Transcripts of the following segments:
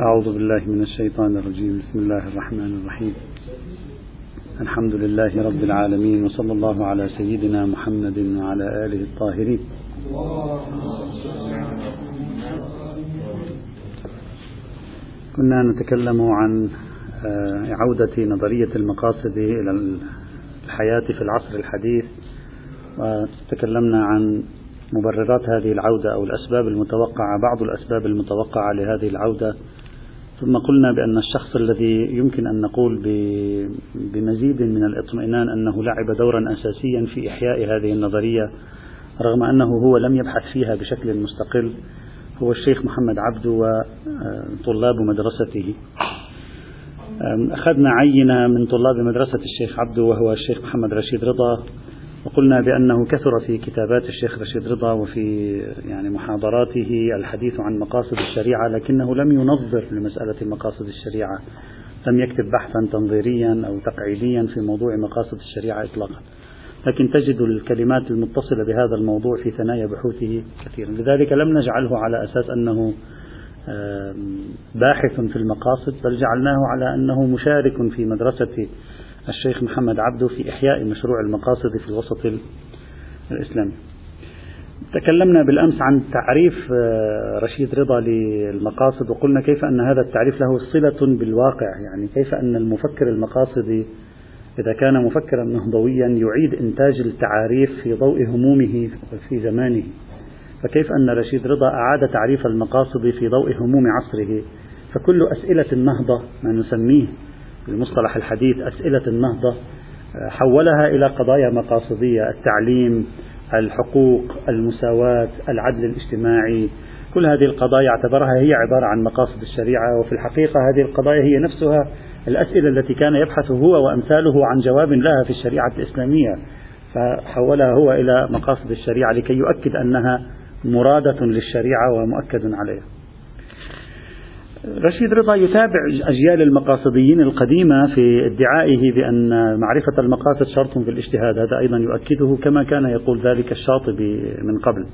أعوذ بالله من الشيطان الرجيم. بسم الله الرحمن الرحيم. الحمد لله رب العالمين وصلى الله على سيدنا محمد وعلى آله الطاهرين. كنا نتكلم عن آه، عودة نظرية المقاصد إلى الحياة في العصر الحديث وتكلمنا عن مبررات هذه العودة أو الأسباب المتوقعة بعض الأسباب المتوقعة لهذه العودة ثم قلنا بأن الشخص الذي يمكن أن نقول بمزيد من الاطمئنان أنه لعب دورا أساسيا في إحياء هذه النظرية رغم أنه هو لم يبحث فيها بشكل مستقل هو الشيخ محمد عبده وطلاب مدرسته. أخذنا عينة من طلاب مدرسة الشيخ عبده وهو الشيخ محمد رشيد رضا. وقلنا بأنه كثر في كتابات الشيخ رشيد رضا وفي يعني محاضراته الحديث عن مقاصد الشريعة لكنه لم ينظر لمسألة مقاصد الشريعة. لم يكتب بحثا تنظيريا أو تقعيديا في موضوع مقاصد الشريعة إطلاقا. لكن تجد الكلمات المتصلة بهذا الموضوع في ثنايا بحوثه كثيرا. لذلك لم نجعله على أساس أنه باحث في المقاصد بل جعلناه على أنه مشارك في مدرسة الشيخ محمد عبده في إحياء مشروع المقاصد في الوسط الإسلامي. تكلمنا بالأمس عن تعريف آه، رشيد رضا للمقاصد وقلنا كيف أن هذا التعريف له صلة بالواقع. يعني كيف أن المفكر المقاصدي إذا كان مفكرا نهضويا يعيد إنتاج التعاريف في ضوء همومه في زمانه. فكيف أن رشيد رضا أعاد تعريف المقاصد في ضوء هموم عصره؟ فكل أسئلة النهضة ما نسميه بالمصطلح الحديث أسئلة النهضة حولها إلى قضايا مقاصدية التعليم الحقوق المساواة العدل الاجتماعي. كل هذه القضايا اعتبرها هي عبارة عن مقاصد الشريعة وفي الحقيقة هذه القضايا هي نفسها الأسئلة التي كان يبحث هو وأمثاله عن جواب لها في الشريعة الإسلامية. فحولها هو إلى مقاصد الشريعة لكي يؤكد أنها مرادة للشريعة ومؤكد عليها. رشيد رضا يتابع أجيال المقاصديين القديمة في ادعائه بأن معرفة المقاصد شرط في الاجتهاد. هذا أيضا يؤكده كما كان يقول ذلك الشاطبي من قبل.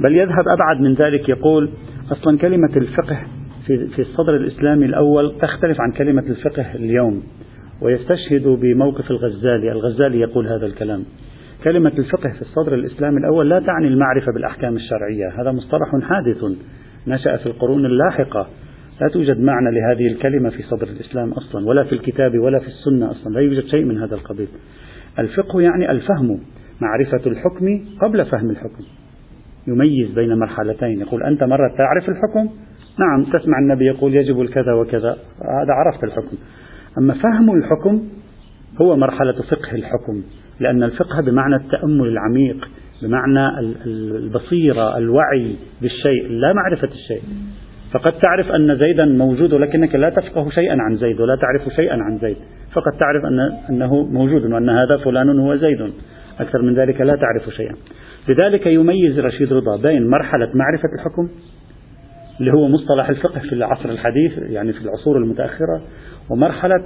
بل يذهب أبعد من ذلك يقول أصلا كلمة الفقه في, الصدر الإسلامي الأول تختلف عن كلمة الفقه اليوم ويستشهد بموقف الغزالي. الغزالي يقول هذا الكلام كلمة الفقه في الصدر الإسلامي الأول لا تعني المعرفة بالأحكام الشرعية. هذا مصطلح حادث نشأ في القرون اللاحقة. لا توجد معنى لهذه الكلمة في صدر الإسلام أصلا ولا في الكتاب ولا في السنة أصلا لا يوجد شيء من هذا القبيل. الفقه يعني الفهم معرفة الحكم قبل فهم الحكم. يميز بين مرحلتين يقول أنت مرة تعرف الحكم؟ نعم تسمع النبي يقول يجب الكذا وكذا. هذا عرفت الحكم. أما فهم الحكم هو مرحلة فقه الحكم لأن الفقه بمعنى التأمل العميق بمعنى البصيرة الوعي بالشيء لا معرفة الشيء. فقد تعرف أن زيدا موجود ولكنك لا تفقه شيئا عن زيد ولا تعرف شيئا عن زيد. فقد تعرف أن أنه موجود وأن هذا فلان هو زيد. أكثر من ذلك لا تعرف شيئا. لذلك يميز رشيد رضا بين مرحلة معرفة الحكم اللي هو مصطلح الفقه في العصر الحديث يعني في العصور المتأخرة ومرحلة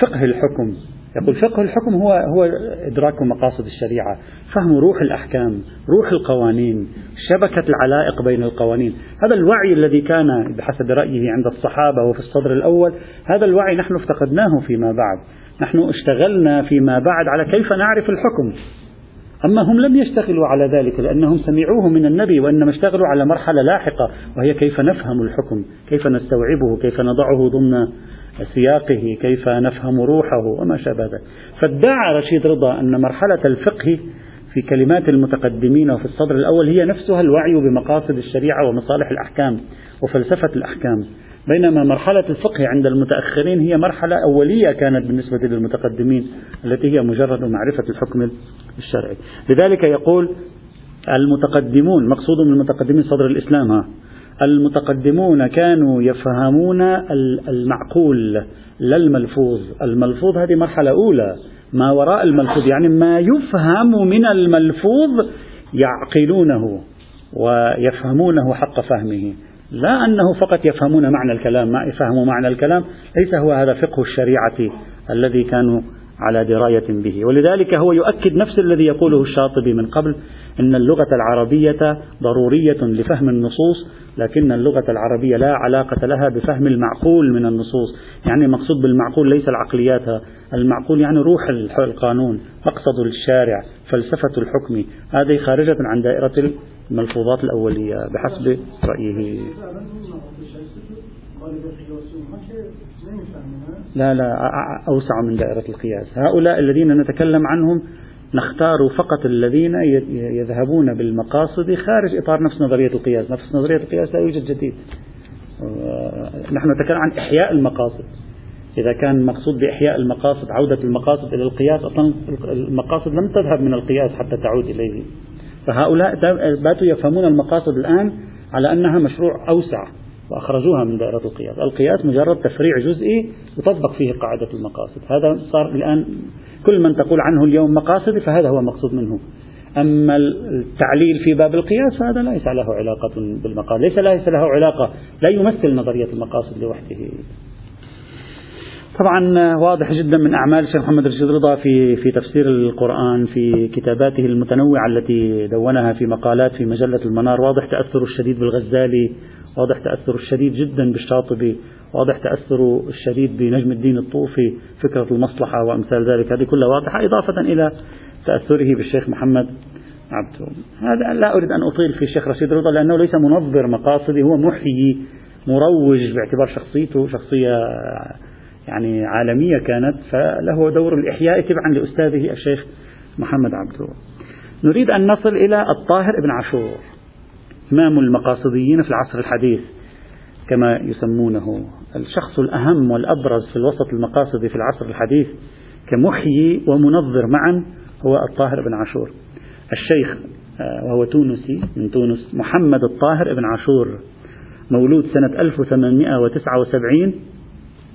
فقه الحكم. يقول فقه الحكم هو هو إدراك مقاصد الشريعة، فهم روح الأحكام، روح القوانين، شبكة العلائق بين القوانين، هذا الوعي الذي كان بحسب رأيه عند الصحابة وفي الصدر الأول، هذا الوعي نحن افتقدناه فيما بعد، نحن اشتغلنا فيما بعد على كيف نعرف الحكم، أما هم لم يشتغلوا على ذلك لأنهم سمعوه من النبي وإنما اشتغلوا على مرحلة لاحقة وهي كيف نفهم الحكم كيف نستوعبه كيف نضعه ضمن سياقه كيف نفهم روحه وما شابه ذلك. فادعى رشيد رضا أن مرحلة الفقه في كلمات المتقدمين وفي الصدر الأول هي نفسها الوعي بمقاصد الشريعة ومصالح الأحكام وفلسفة الأحكام. بينما مرحلة الفقه عند المتأخرين هي مرحلة أولية كانت بالنسبة للمتقدمين التي هي مجرد معرفة الحكم الشرعي. لذلك يقول المتقدمون مقصود من المتقدمين صدر الإسلام ها المتقدمون كانوا يفهمون المعقول لا الملفوظ. الملفوظ هذه مرحلة أولى. ما وراء الملفوظ يعني ما يفهم من الملفوظ يعقلونه ويفهمونه حق فهمه. لا أنه فقط يفهمون معنى الكلام ما يفهموا معنى الكلام ليس هو هذا فقه الشريعة الذي كانوا على دراية به. ولذلك هو يؤكد نفس الذي يقوله الشاطبي من قبل أن اللغة العربية ضرورية لفهم النصوص لكن اللغة العربية لا علاقة لها بفهم المعقول من النصوص. يعني المقصود بالمعقول ليس العقليات. المعقول يعني روح القانون مقصد الشارع فلسفة الحكم. هذه خارجة عن دائرة الملفوظات الأولية بحسب رأيه. لا لا أوسع من دائرة القياس. هؤلاء الذين نتكلم عنهم نختار فقط الذين يذهبون بالمقاصد خارج إطار نفس نظرية القياس. نفس نظرية القياس لا يوجد جديد. نحن نتكلم عن إحياء المقاصد. إذا كان المقصود بإحياء المقاصد عودة المقاصد إلى القياس أصلا المقاصد لم تذهب من القياس حتى تعود إليه. فهؤلاء باتوا يفهمون المقاصد الآن على أنها مشروع أوسع وأخرجوها من دائرة القياس. القياس مجرد تفريع جزئي يطبق فيه قاعدة المقاصد. هذا صار الآن كل من تقول عنه اليوم مقاصد فهذا هو المقصود منه. أما التعليل في باب القياس فهذا ليس له علاقة بالمقاصد ليس ليس له علاقة لا يمثل نظرية المقاصد لوحده. طبعا واضح جدا من أعمال الشيخ محمد رشيد رضا في في تفسير القرآن في كتاباته المتنوعة التي دونها في مقالات في مجلة المنار. واضح تأثره الشديد بالغزالي واضح تأثره الشديد جدا بالشاطبي واضح تأثره الشديد بنجم الدين الطوفي فكرة المصلحة وأمثال ذلك. هذه كلها واضحة إضافة إلى تأثره بالشيخ محمد عبده هذا لا أريد أن أطيل في الشيخ رشيد رضا لأنه ليس منظر مقاصدي هو محيي مروج باعتبار شخصيته شخصية يعني عالمية كانت فله دور الإحياء تبعا لأستاذه الشيخ محمد عبده نريد أن نصل إلى الطاهر بن عاشور إمام المقاصديين في العصر الحديث كما يسمونه الشخص الأهم والأبرز في الوسط المقاصدي في العصر الحديث كمحيي ومنظر معا هو الطاهر بن عاشور. الشيخ آه، وهو تونسي من تونس محمد الطاهر بن عاشور مولود سنة 1879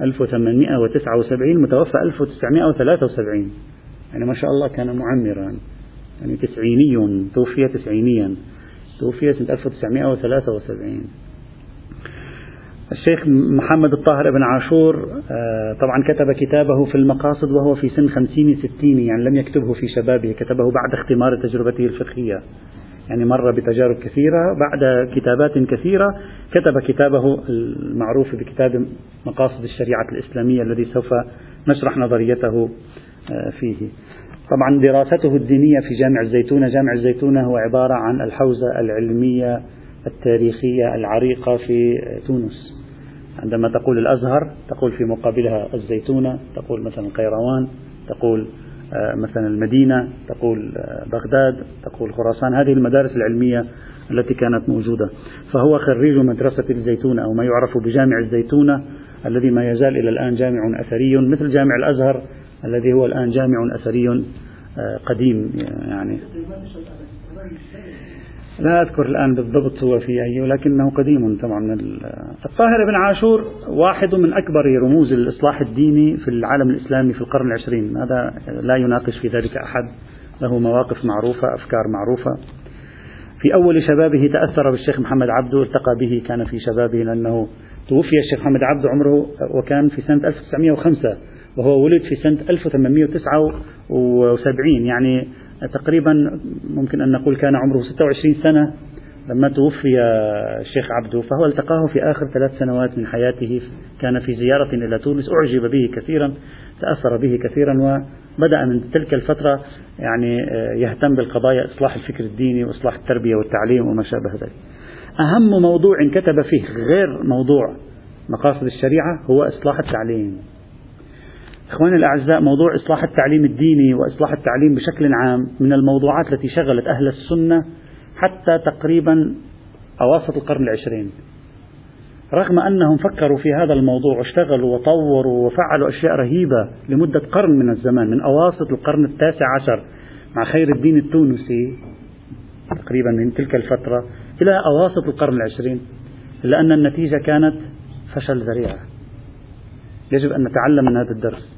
1879 متوفى 1973 يعني ما شاء الله كان معمرا. يعني تسعيني توفي تسعينيا. توفي سنة 1973 الشيخ محمد الطاهر بن عاشور آه، طبعا كتب كتابه في المقاصد وهو في سن خمسين ستين يعني لم يكتبه في شبابه كتبه بعد اختمار تجربته الفقهية. يعني مر بتجارب كثيرة بعد كتابات كثيرة. كتب كتابه المعروف بكتاب مقاصد الشريعة الإسلامية الذي سوف نشرح نظريته آه، فيه. طبعا دراسته الدينية في جامع الزيتونة جامع الزيتونة هو عبارة عن الحوزة العلمية التاريخية العريقة في تونس. عندما تقول الأزهر تقول في مقابلها الزيتونة تقول مثلا القيروان تقول مثلا المدينة تقول آه، بغداد تقول خراسان هذه المدارس العلمية التي كانت موجودة. فهو خريج مدرسة الزيتونة أو ما يعرف بجامع الزيتونة الذي ما يزال إلى الآن جامع أثري مثل جامع الأزهر الذي هو الآن جامع أثري آه، قديم يعني. لا أذكر الآن بالضبط هو في أي ولكنه قديم طبعا. الطاهر بن عاشور واحد من أكبر رموز الإصلاح الديني في العالم الإسلامي في القرن العشرين. هذا لا يناقش في ذلك أحد. له مواقف معروفة أفكار معروفة. في أول شبابه تأثر بالشيخ محمد عبده التقى به كان في شبابه لأنه توفي الشيخ محمد عبده عمره وكان في سنة 1905 وهو ولد في سنة 1879 يعني تقريبا ممكن أن نقول كان عمره 26 سنة لما توفي الشيخ عبده فهو التقاه في آخر ثلاث سنوات من حياته كان في زيارة إلى تونس أعجب به كثيرا تأثر به كثيرا وبدأ من تلك الفترة يعني يهتم بالقضايا إصلاح الفكر الديني وإصلاح التربية والتعليم وما شابه ذلك. أهم موضوع كتب فيه غير موضوع مقاصد الشريعة هو إصلاح التعليم. إخواني الأعزاء موضوع إصلاح التعليم الديني وإصلاح التعليم بشكل عام من الموضوعات التي شغلت أهل السنة حتى تقريبا أواسط القرن العشرين. رغم أنهم فكروا في هذا الموضوع واشتغلوا وطوروا وفعلوا أشياء رهيبة لمدة قرن من الزمان من أواسط القرن التاسع عشر مع خير الدين التونسي تقريبا من تلك الفترة إلى أواسط القرن العشرين إلا أن النتيجة كانت فشل ذريع يجب أن نتعلم من هذا الدرس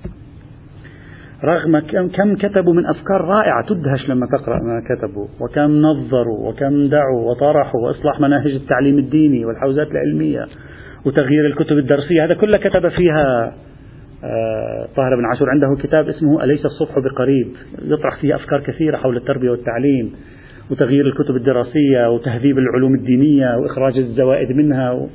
رغم كم كتبوا من أفكار رائعة تدهش لما تقرأ ما كتبوا وكم نظروا وكم دعوا وطرحوا وإصلاح مناهج التعليم الديني والحوزات العلمية وتغيير الكتب الدرسية هذا كله كتب فيها آه، طاهر بن عاشور عنده كتاب اسمه أليس الصبح بقريب يطرح فيه أفكار كثيرة حول التربية والتعليم وتغيير الكتب الدراسية وتهذيب العلوم الدينية وإخراج الزوائد منها.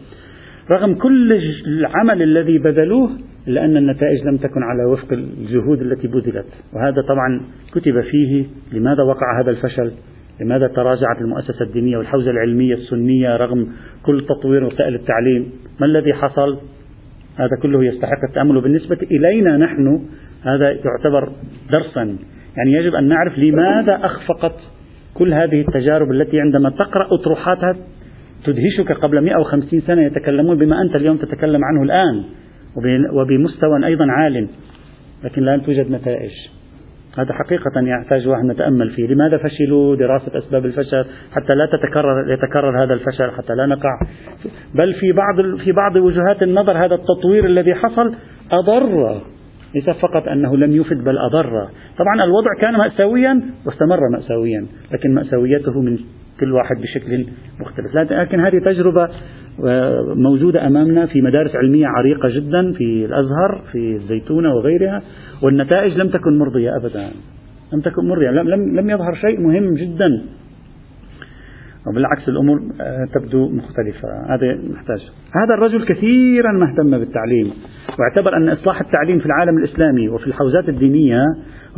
رغم كل العمل الذي بذلوه إلا أن النتائج لم تكن على وفق الجهود التي بذلت. وهذا طبعا كتب فيه لماذا وقع هذا الفشل لماذا تراجعت المؤسسة الدينية والحوزة العلمية السنية رغم كل تطوير وسائل التعليم. ما الذي حصل؟ هذا كله يستحق التأمل. وبالنسبة إلينا نحن هذا يعتبر درسا. يعني يجب أن نعرف لماذا أخفقت كل هذه التجارب التي عندما تقرأ أطروحاتها تدهشك قبل 150 سنة يتكلمون بما أنت اليوم تتكلم عنه الآن وبمستوى أيضا عال لكن لا توجد نتائج. هذا حقيقة يحتاج واحد نتأمل فيه. لماذا فشلوا؟ دراسة أسباب الفشل حتى لا تتكرر يتكرر هذا الفشل حتى لا نقع. بل في بعض في بعض وجهات النظر هذا التطوير الذي حصل أضر. ليس فقط أنه لم يفد بل أضر. طبعا الوضع كان مأساويا واستمر مأساويا لكن مأساويته من كل واحد بشكل مختلف. لكن هذه تجربة آه، موجودة أمامنا في مدارس علمية عريقة جدا في الأزهر في الزيتونة وغيرها والنتائج لم تكن مرضية أبدا. لم تكن مرضية لم, لم, يظهر شيء مهم جدا. وبالعكس الأمور آه، تبدو مختلفة. هذا نحتاج. هذا الرجل كثيرا ما اهتم بالتعليم واعتبر أن إصلاح التعليم في العالم الإسلامي وفي الحوزات الدينية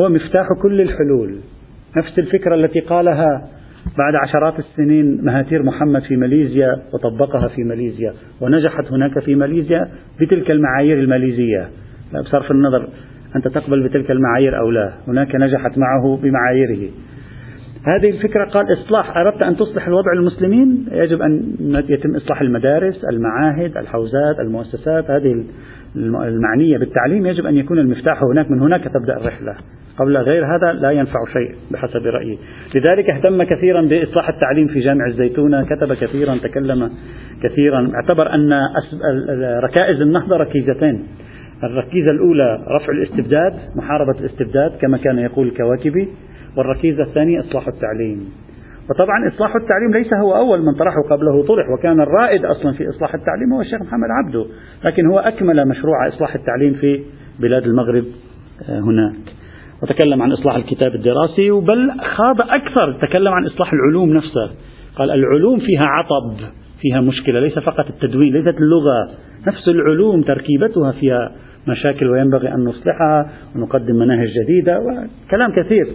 هو مفتاح كل الحلول. نفس الفكرة التي قالها بعد عشرات السنين مهاتير محمد في ماليزيا وطبقها في ماليزيا ونجحت هناك في ماليزيا بتلك المعايير الماليزية. بصرف النظر أنت تقبل بتلك المعايير أو لا؟ هناك نجحت معه بمعاييره. هذه الفكرة قال إصلاح أردت أن تصلح الوضع المسلمين يجب أن يتم إصلاح المدارس المعاهد الحوزات المؤسسات هذه المعنية بالتعليم يجب أن يكون المفتاح هناك من هناك تبدأ الرحلة. قبل غير هذا لا ينفع شيء بحسب رأيي. لذلك اهتم كثيرا بإصلاح التعليم في جامع الزيتونة كتب كثيرا تكلم كثيرا. اعتبر أن ركائز النهضة ركيزتين. الركيزة الأولى رفع الاستبداد محاربة الاستبداد كما كان يقول الكواكبي والركيزة الثانية إصلاح التعليم. وطبعا إصلاح التعليم ليس هو أول من طرحه قبله طرح وكان الرائد أصلا في إصلاح التعليم هو الشيخ محمد عبده. لكن هو أكمل مشروع إصلاح التعليم في بلاد المغرب آه، هناك. وتكلم عن إصلاح الكتاب الدراسي بل خاض أكثر تكلم عن إصلاح العلوم نفسها قال العلوم فيها عطب فيها مشكلة ليس فقط التدوين ليست اللغة نفس العلوم تركيبتها فيها مشاكل وينبغي أن نصلحها ونقدم مناهج جديدة وكلام كثير.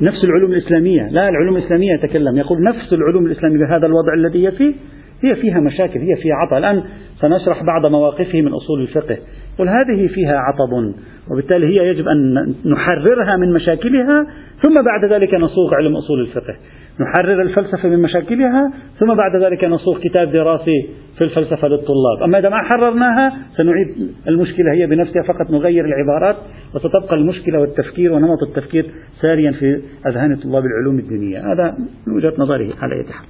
نفس العلوم الإسلامية. لا العلوم الإسلامية يتكلم. يقول نفس العلوم الإسلامية بهذا الوضع الذي هي فيه. هي فيها مشاكل هي فيها عطب الآن سنشرح بعض مواقفه من أصول الفقه. قل هذه فيها عطب وبالتالي هي يجب أن نحررها من مشاكلها ثم بعد ذلك نصوغ علم أصول الفقه. نحرر الفلسفة من مشاكلها ثم بعد ذلك نصوغ كتاب دراسي في الفلسفة للطلاب. أما إذا ما حررناها سنعيد المشكلة هي بنفسها فقط نغير العبارات وستبقى المشكلة والتفكير ونمط التفكير ساريا في أذهان طلاب العلوم الدينية. هذا من وجهة نظره على أي حال.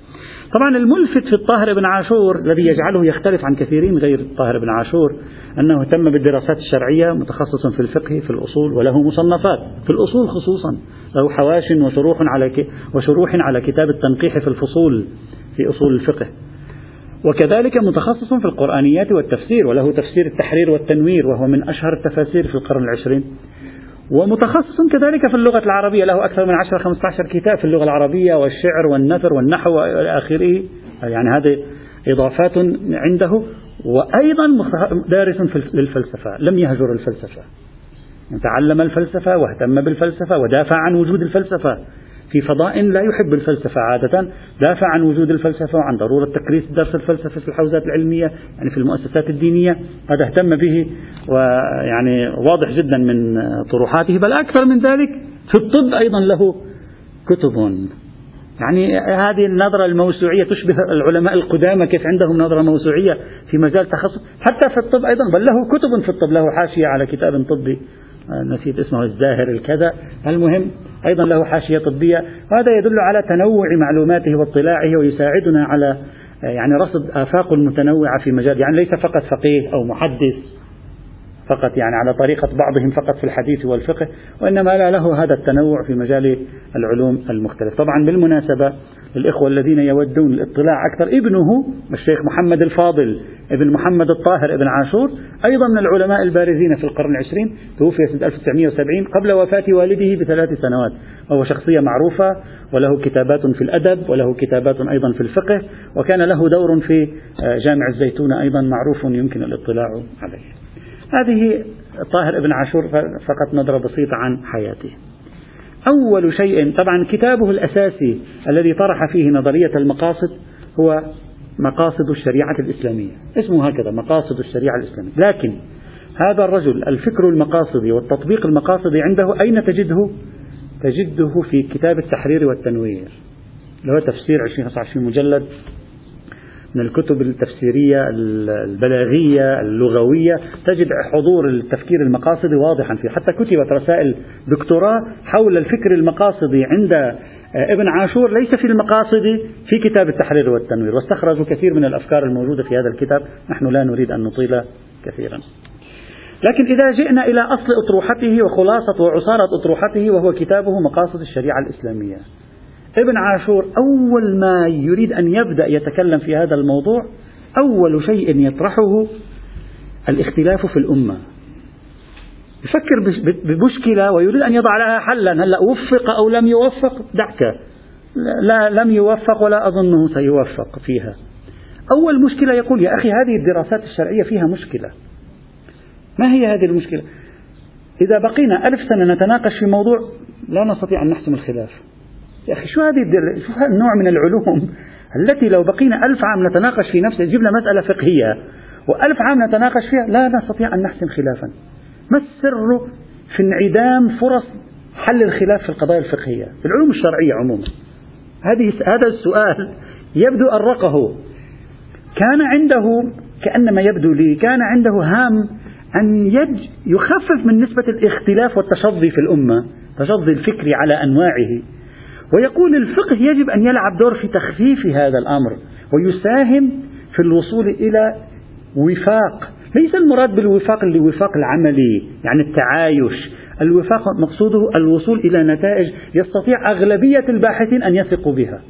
طبعا الملفت في الطاهر بن عاشور الذي يجعله يختلف عن كثيرين غير الطاهر بن عاشور أنه اهتم بالدراسات الشرعية متخصص في الفقه في الأصول وله مصنفات في الأصول خصوصا له حواش وشروح على وشروح على كتاب التنقيح في الفصول في أصول الفقه. وكذلك متخصص في القرآنيات والتفسير وله تفسير التحرير والتنوير وهو من أشهر التفاسير في القرن العشرين. ومتخصص كذلك في اللغة العربية. له أكثر من 10 15 كتاب في اللغة العربية والشعر والنثر والنحو آخره. يعني هذه إضافات عنده. وأيضا دارس للفلسفة لم يهجر الفلسفة. تعلم الفلسفة واهتم بالفلسفة ودافع عن وجود الفلسفة. في فضاء لا يحب الفلسفة عادة دافع عن وجود الفلسفة وعن ضرورة تكريس درس الفلسفة في الحوزات العلمية يعني في المؤسسات الدينية. هذا اهتم به ويعني واضح جدا من طروحاته بل أكثر من ذلك في الطب أيضا له كتب. يعني هذه النظرة الموسوعية تشبه العلماء القدامى كيف عندهم نظرة موسوعية في مجال تخصص حتى في الطب أيضا بل له كتب في الطب له حاشية على كتاب طبي نسيت اسمه الزاهر الكذا. المهم أيضا له حاشية طبية وهذا يدل على تنوع معلوماته واطلاعه ويساعدنا على يعني رصد آفاق متنوعة في مجال يعني ليس فقط فقيه أو محدث فقط يعني على طريقة بعضهم فقط في الحديث والفقه وإنما لا له هذا التنوع في مجال العلوم المختلفة. طبعا بالمناسبة الإخوة الذين يودون الاطلاع أكثر. ابنه الشيخ محمد الفاضل ابن محمد الطاهر ابن عاشور أيضا من العلماء البارزين في القرن العشرين توفي سنة 1970 قبل وفاة والده بثلاث سنوات. وهو شخصية معروفة وله كتابات في الأدب وله كتابات أيضا في الفقه وكان له دور في جامع الزيتونة أيضا معروف يمكن الاطلاع عليه. هذه طاهر ابن عاشور فقط نظرة بسيطة عن حياته. أول شيء طبعا كتابه الأساسي الذي طرح فيه نظرية المقاصد هو مقاصد الشريعة الإسلامية. اسمه هكذا مقاصد الشريعة الإسلامية. لكن هذا الرجل الفكر المقاصدي والتطبيق المقاصدي عنده أين تجده؟ تجده في كتاب التحرير والتنوير اللي هو تفسير 20 25 مجلد من الكتب التفسيرية البلاغية اللغوية تجد حضور التفكير المقاصدي واضحا فيه. حتى كتبت رسائل دكتوراه حول الفكر المقاصدي عند ابن عاشور ليس في المقاصد في كتاب التحرير والتنوير. واستخرجوا كثير من الأفكار الموجودة في هذا الكتاب. نحن لا نريد أن نطيل كثيرا. لكن إذا جئنا إلى أصل أطروحته وخلاصة وعصارة أطروحته وهو كتابه مقاصد الشريعة الإسلامية. ابن عاشور أول ما يريد أن يبدأ يتكلم في هذا الموضوع أول شيء يطرحه الاختلاف في الأمة. يفكر بمشكلة ويريد أن يضع لها حلا هلا وفق أو لم يوفق؟ دعك. لا لم يوفق ولا أظنه سيوفق فيها. أول مشكلة يقول يا أخي هذه الدراسات الشرعية فيها مشكلة. ما هي هذه المشكلة؟ إذا بقينا ألف سنة نتناقش في موضوع لا نستطيع أن نحسم الخلاف. يا أخي شو هذه الدر... شو هذا النوع من العلوم التي لو بقينا ألف عام نتناقش في نفسها جبنا مسألة فقهية وألف عام نتناقش فيها لا نستطيع أن نحسم خلافا. ما السر في انعدام فرص حل الخلاف في القضايا الفقهية؟ في العلوم الشرعية عموما. هذه هذا السؤال يبدو أرقه. كان عنده كأنما يبدو لي كان عنده هام أن يج يخفف من نسبة الاختلاف والتشظي في الأمة تشظي الفكر على أنواعه. ويقول الفقه يجب أن يلعب دور في تخفيف هذا الأمر ويساهم في الوصول إلى وفاق ليس المراد بالوفاق اللي وفاق العملي يعني التعايش الوفاق مقصوده الوصول إلى نتائج يستطيع أغلبية الباحثين أن يثقوا بها.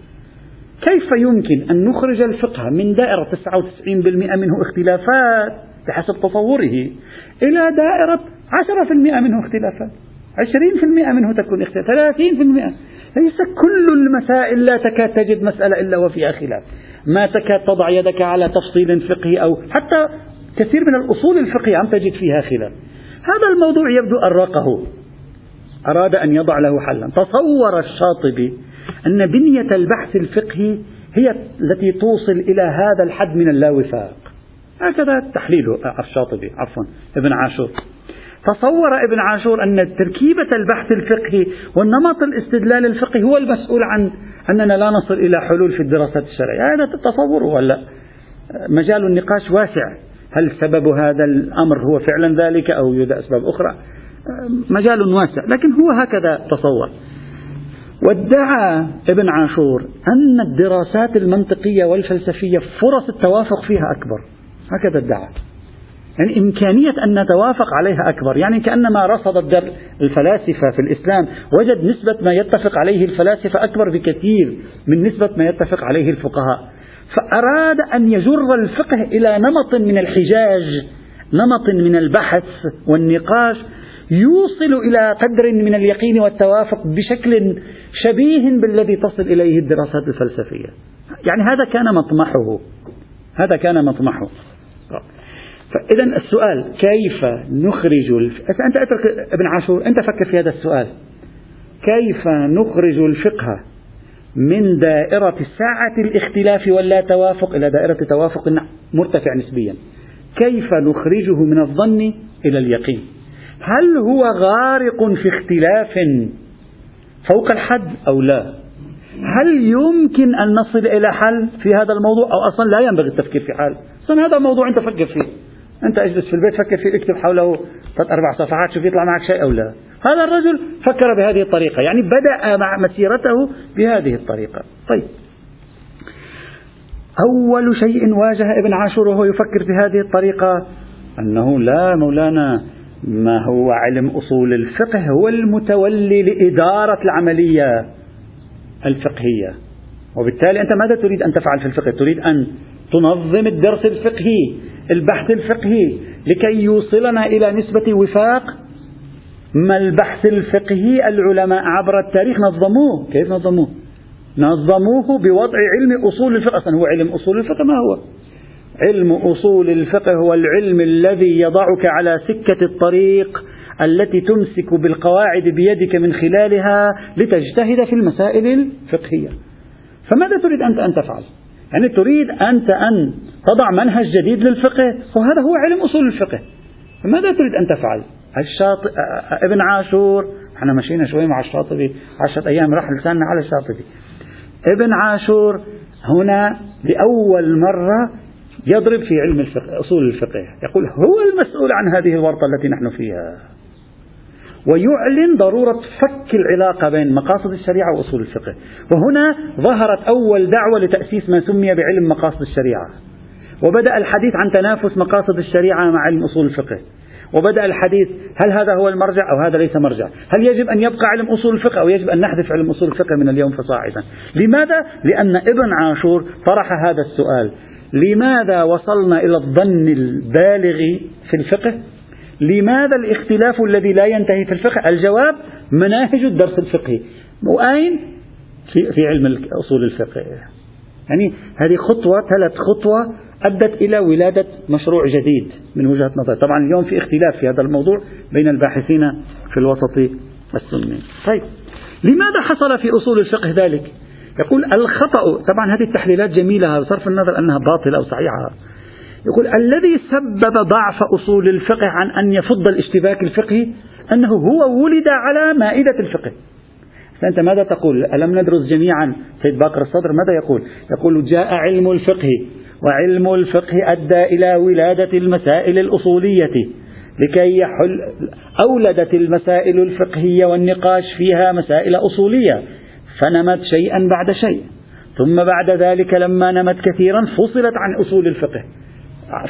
كيف يمكن أن نخرج الفقه من دائرة 99% منه اختلافات بحسب تصوره إلى دائرة 10% منه اختلافات 20% منه تكون اختلافات 30% ليس كل المسائل لا تكاد تجد مسألة إلا وفيها خلاف. ما تكاد تضع يدك على تفصيل فقهي أو حتى كثير من الأصول الفقهية عم تجد فيها خلاف. هذا الموضوع يبدو أرقه أراد أن يضع له حلا. تصور الشاطبي أن بنية البحث الفقهي هي التي توصل إلى هذا الحد من اللاوفاق. هكذا تحليله الشاطبي. عفوا. ابن عاشور. تصور ابن عاشور أن تركيبة البحث الفقهي والنمط الاستدلال الفقهي هو المسؤول عن أننا لا نصل إلى حلول في الدراسات الشرعية. هذا تصوره ولا مجال النقاش واسع. هل سبب هذا الأمر هو فعلا ذلك أو يوجد أسباب أخرى؟ مجال واسع. لكن هو هكذا تصور. وادعى ابن عاشور أن الدراسات المنطقية والفلسفية فرص التوافق فيها أكبر. هكذا ادعى. يعني إمكانية أن نتوافق عليها أكبر. يعني كأنما رصد الفلاسفة في الإسلام وجد نسبة ما يتفق عليه الفلاسفة أكبر بكثير من نسبة ما يتفق عليه الفقهاء. فأراد أن يجر الفقه إلى نمط من الحجاج نمط من البحث والنقاش يوصل إلى قدر من اليقين والتوافق بشكل شبيه بالذي تصل إليه الدراسات الفلسفية. يعني هذا كان مطمحه. هذا كان مطمحه. فإذا السؤال كيف نخرج الف... أنت أترك ابن عاشور أنت فكر في هذا السؤال. كيف نخرج الفقه من دائرة سعة الاختلاف واللا توافق إلى دائرة توافق مرتفع نسبيا؟ كيف نخرجه من الظن إلى اليقين؟ هل هو غارق في اختلاف فوق الحد أو لا؟ هل يمكن أن نصل إلى حل في هذا الموضوع؟ أو أصلا لا ينبغي التفكير في حل أصلا هذا موضوع أنت فكر فيه. أنت اجلس في البيت فكر فيه اكتب حوله ثلاث أربع صفحات شوف يطلع معك شيء أو لا. هذا الرجل فكر بهذه الطريقة يعني بدأ مع مسيرته بهذه الطريقة. طيب. أول شيء واجه ابن عاشور وهو يفكر بهذه الطريقة أنه لا مولانا ما هو علم أصول الفقه؟ هو المتولي لإدارة العملية الفقهية. وبالتالي أنت ماذا تريد أن تفعل في الفقه؟ تريد أن تنظم الدرس الفقهي. البحث الفقهي لكي يوصلنا إلى نسبة وفاق؟ ما البحث الفقهي العلماء عبر التاريخ نظموه؟ كيف نظموه؟ نظموه بوضع علم أصول الفقه. أصلا هو علم أصول الفقه ما هو؟ علم أصول الفقه هو العلم الذي يضعك على سكة الطريق التي تمسك بالقواعد بيدك من خلالها لتجتهد في المسائل الفقهية. فماذا تريد أنت أن تفعل؟ يعني تريد أنت أن تضع منهج جديد للفقه وهذا هو علم أصول الفقه. فماذا تريد أن تفعل؟ الشاطئ ابن عاشور إحنا مشينا شوي مع الشاطبي عشرة أيام راح لساننا على الشاطبي. ابن عاشور هنا لأول مرة يضرب في علم الفقه أصول الفقه. يقول هو المسؤول عن هذه الورطة التي نحن فيها. ويعلن ضرورة فك العلاقة بين مقاصد الشريعة وأصول الفقه. وهنا ظهرت أول دعوة لتأسيس ما سمي بعلم مقاصد الشريعة. وبدأ الحديث عن تنافس مقاصد الشريعة مع علم أصول الفقه. وبدأ الحديث هل هذا هو المرجع أو هذا ليس مرجع؟ هل يجب أن يبقى علم أصول الفقه أو يجب أن نحذف علم أصول الفقه من اليوم فصاعدا؟ لماذا؟ لأن ابن عاشور طرح هذا السؤال. لماذا وصلنا إلى الظن البالغ في الفقه؟ لماذا الاختلاف الذي لا ينتهي في الفقه؟ الجواب مناهج الدرس الفقهي. وأين؟ في, علم أصول الفقه يعني هذه خطوة ثلاث خطوة أدت إلى ولادة مشروع جديد من وجهة نظر طبعا اليوم في اختلاف في هذا الموضوع بين الباحثين في الوسط السني. طيب لماذا حصل في أصول الفقه ذلك؟ يقول الخطأ طبعا هذه التحليلات جميلة بصرف النظر أنها باطلة أو صحيحة. يقول الذي سبب ضعف أصول الفقه عن أن يفض الاشتباك الفقهي أنه هو ولد على مائدة الفقه. فأنت ماذا تقول؟ ألم ندرس جميعا؟ سيد باقر الصدر ماذا يقول؟ يقول جاء علم الفقه وعلم الفقه أدى إلى ولادة المسائل الأصولية لكي يحل أولدت المسائل الفقهية والنقاش فيها مسائل أصولية فنمت شيئا بعد شيء. ثم بعد ذلك لما نمت كثيرا فصلت عن أصول الفقه.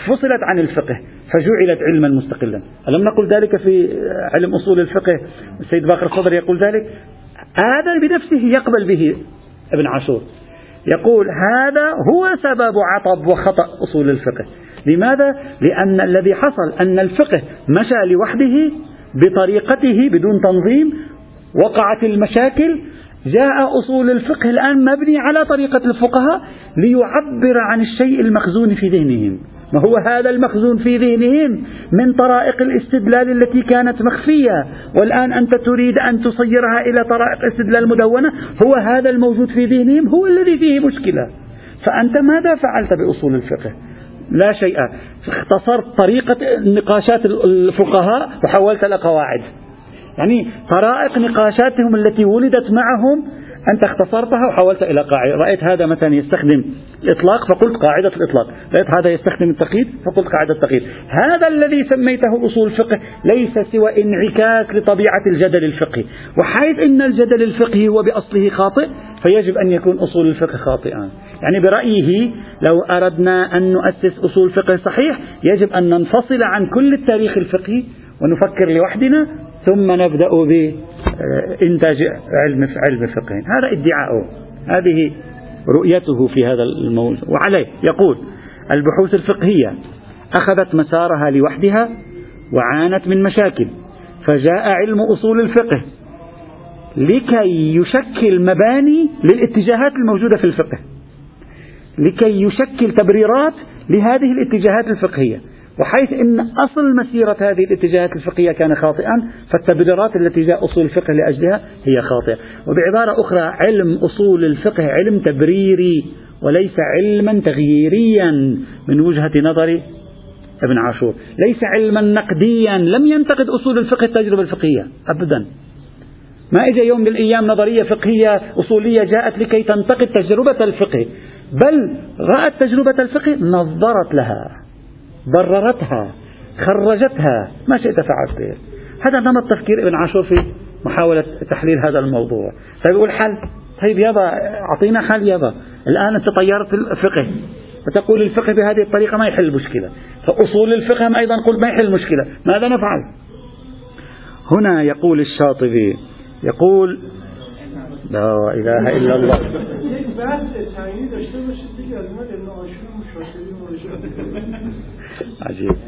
فصلت عن الفقه فجعلت علما مستقلا. ألم نقل ذلك في علم أصول الفقه؟ السيد باقر الصدر يقول ذلك. هذا بنفسه يقبل به ابن عاشور. يقول هذا هو سبب عطب وخطأ أصول الفقه. لماذا؟ لأن الذي حصل أن الفقه مشى لوحده بطريقته بدون تنظيم وقعت المشاكل جاء أصول الفقه الآن مبني على طريقة الفقهاء ليعبر عن الشيء المخزون في ذهنهم. ما هو هذا المخزون في ذهنهم من طرائق الاستدلال التي كانت مخفية. والآن أنت تريد أن تصيرها إلى طرائق استدلال مدونة هو هذا الموجود في ذهنهم هو الذي فيه مشكلة. فأنت ماذا فعلت بأصول الفقه؟ لا شيء. اختصرت طريقة نقاشات الفقهاء وحولت لقواعد قواعد. يعني طرائق نقاشاتهم التي ولدت معهم أنت اختصرتها وحولت إلى قاعدة. رأيت هذا مثلا يستخدم الإطلاق فقلت قاعدة الإطلاق. رأيت هذا يستخدم التقييد فقلت قاعدة التقييد. هذا الذي سميته أصول الفقه ليس سوى انعكاس لطبيعة الجدل الفقهي. وحيث أن الجدل الفقهي هو بأصله خاطئ فيجب أن يكون أصول الفقه خاطئا يعني برأيه لو أردنا أن نؤسس أصول فقه صحيح يجب أن ننفصل عن كل التاريخ الفقهي ونفكر لوحدنا ثم نبدأ بإنتاج علم علم فقه هذا ادعاؤه هذه رؤيته في هذا الموضوع. وعليه يقول البحوث الفقهية أخذت مسارها لوحدها وعانت من مشاكل فجاء علم أصول الفقه لكي يشكل مباني للاتجاهات الموجودة في الفقه لكي يشكل تبريرات لهذه الاتجاهات الفقهية. وحيث أن أصل مسيرة هذه الاتجاهات الفقهية كان خاطئا فالتبريرات التي جاء أصول الفقه لأجلها هي خاطئة. وبعبارة أخرى علم أصول الفقه علم تبريري وليس علما تغييريا من وجهة نظر ابن عاشور. ليس علما نقديا لم ينتقد أصول الفقه التجربة الفقهية أبدا. ما إجا يوم من الأيام نظرية فقهية أصولية جاءت لكي تنتقد تجربة الفقه بل رأت تجربة الفقه نظرت لها. بررتها خرجتها. ما شئت فعلت به. هذا نمط تفكير ابن عاشور في محاولة تحليل هذا الموضوع. طيب يقول حل. طيب يابا أعطينا حل يابا. الآن أنت طيرت الفقه. وتقول الفقه بهذه الطريقة ما يحل المشكلة. فأصول الفقه أيضا قل ما يحل المشكلة. ماذا نفعل؟ هنا يقول الشاطبي يقول لا إله إلا الله. عجيب.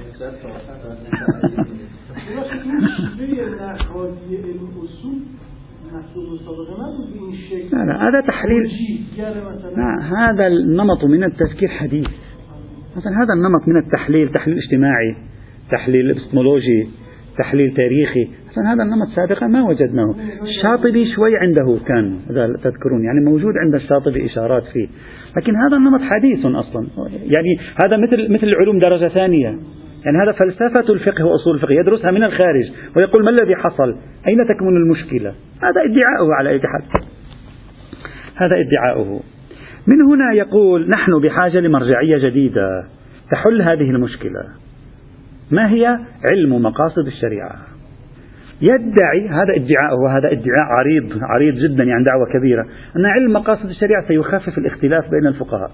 لا لا هذا تحليل. لا هذا النمط من التفكير حديث. مثلا هذا النمط من التحليل تحليل اجتماعي تحليل ابستمولوجي تحليل تاريخي. مثلا هذا النمط سابقا ما وجدناه. الشاطبي شوي عنده كان إذا تذكرون يعني موجود عند الشاطبي إشارات فيه. لكن هذا النمط حديث أصلا. يعني هذا مثل مثل العلوم درجة ثانية. يعني هذا فلسفة الفقه وأصول الفقه يدرسها من الخارج. ويقول ما الذي حصل؟ أين تكمن المشكلة؟ هذا ادعاؤه على أي حال هذا ادعاؤه. من هنا يقول نحن بحاجة لمرجعية جديدة تحل هذه المشكلة. ما هي علم مقاصد الشريعة؟ يدعي هذا ادعاء وهذا ادعاء عريض عريض جدا يعني دعوة كبيرة أن علم مقاصد الشريعة سيخفف الاختلاف بين الفقهاء.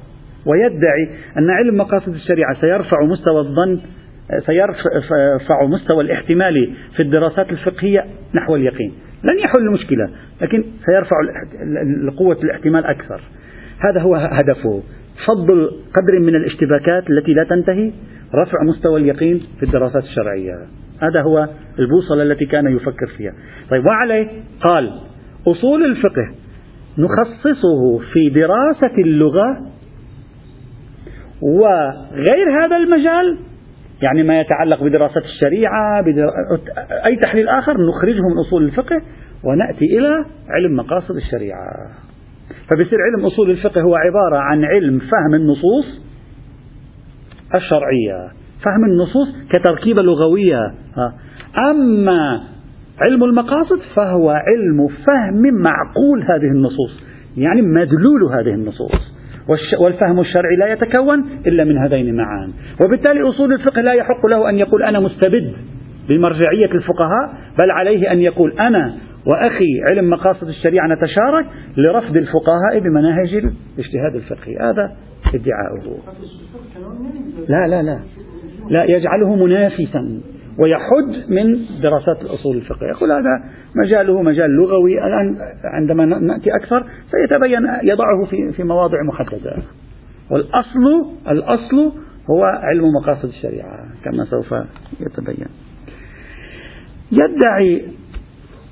ويدعي أن علم مقاصد الشريعة سيرفع مستوى الظن سيرفع مستوى الاحتمال في الدراسات الفقهية نحو اليقين. لن يحل المشكلة لكن سيرفع قوة الاحتمال أكثر. هذا هو هدفه. فضل قدر من الاشتباكات التي لا تنتهي. رفع مستوى اليقين في الدراسات الشرعية. هذا هو البوصلة التي كان يفكر فيها. طيب وعليه قال أصول الفقه نخصصه في دراسة اللغة وغير هذا المجال يعني ما يتعلق بدراسة الشريعة بدرا... أي تحليل آخر نخرجه من أصول الفقه ونأتي إلى علم مقاصد الشريعة. فبصير علم أصول الفقه هو عبارة عن علم فهم النصوص الشرعية. فهم النصوص كتركيبة لغوية. أما علم المقاصد فهو علم فهم معقول هذه النصوص يعني مدلول هذه النصوص. والفهم الشرعي لا يتكون إلا من هذين معان وبالتالي أصول الفقه لا يحق له أن يقول أنا مستبد بمرجعية الفقهاء بل عليه أن يقول أنا وأخي علم مقاصد الشريعة نتشارك لرفض الفقهاء بمناهج الاجتهاد الفقهي. هذا ادعاؤه. لا لا لا. لا يجعله منافسا ويحد من دراسات الأصول الفقهية. يقول هذا مجاله مجال لغوي. الآن عندما نأتي أكثر سيتبين يضعه في في مواضع محددة. والأصل الأصل هو علم مقاصد الشريعة كما سوف يتبين. يدعي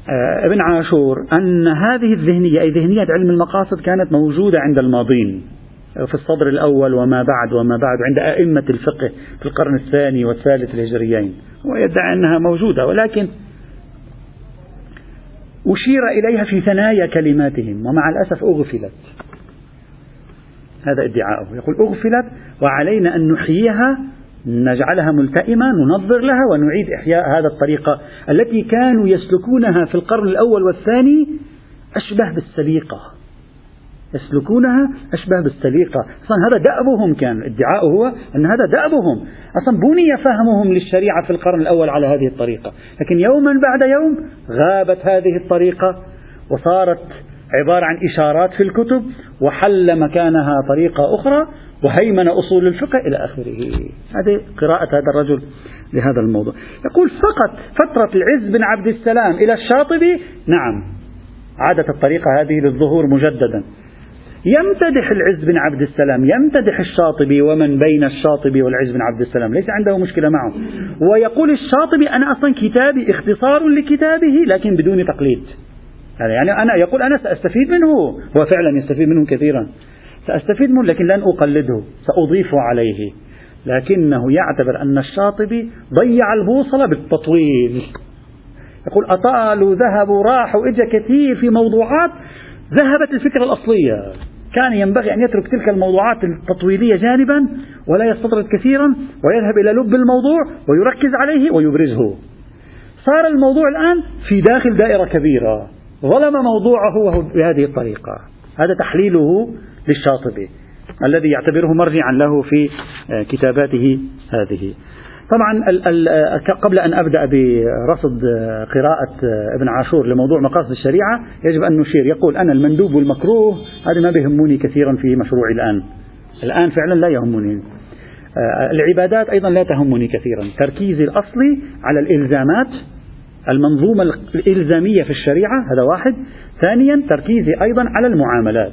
آه، ابن عاشور أن هذه الذهنية أي ذهنية علم المقاصد كانت موجودة عند الماضين. في الصدر الأول وما بعد وما بعد عند أئمة الفقه في القرن الثاني والثالث الهجريين. ويدعي أنها موجودة ولكن أشير إليها في ثنايا كلماتهم ومع الأسف أغفلت. هذا ادعاؤه. يقول أغفلت وعلينا أن نحييها نجعلها ملتئمة ننظر لها ونعيد إحياء هذا الطريقة التي كانوا يسلكونها في القرن الأول والثاني أشبه بالسليقة. يسلكونها أشبه بالسليقة أصلا هذا دأبهم كان ادعاؤه هو أن هذا دأبهم. أصلا بني فهمهم للشريعة في القرن الأول على هذه الطريقة. لكن يوما بعد يوم غابت هذه الطريقة وصارت عبارة عن إشارات في الكتب وحل مكانها طريقة أخرى وهيمن أصول الفقه إلى آخره. هذه قراءة هذا الرجل لهذا الموضوع. يقول فقط فترة العز بن عبد السلام إلى الشاطبي نعم عادت الطريقة هذه للظهور مجددا. يمتدح العز بن عبد السلام يمتدح الشاطبي ومن بين الشاطبي والعز بن عبد السلام ليس عنده مشكلة معه. ويقول الشاطبي أنا أصلا كتابي اختصار لكتابه لكن بدون تقليد. يعني أنا يقول أنا سأستفيد منه هو فعلا يستفيد منه كثيرا. سأستفيد منه لكن لن أقلده سأضيف عليه. لكنه يعتبر أن الشاطبي ضيع البوصلة بالتطويل. يقول أطالوا ذهبوا راحوا إجا كثير في موضوعات ذهبت الفكرة الأصلية. كان ينبغي أن يترك تلك الموضوعات التطويلية جانبا ولا يستطرد كثيرا ويذهب إلى لب الموضوع ويركز عليه ويبرزه. صار الموضوع الآن في داخل دائرة كبيرة. ظلم موضوعه بهذه الطريقة. هذا تحليله للشاطبي الذي يعتبره مرجعا له في كتاباته هذه. طبعا قبل أن أبدأ برصد قراءة ابن عاشور لموضوع مقاصد الشريعة يجب أن نشير. يقول أنا المندوب والمكروه هذا ما بيهمني كثيرا في مشروعي الآن. الآن فعلا لا يهمني آه، العبادات أيضا لا تهمني كثيرا. تركيزي الأصلي على الإلزامات المنظومة الإلزامية في الشريعة هذا واحد. ثانيا تركيزي أيضا على المعاملات.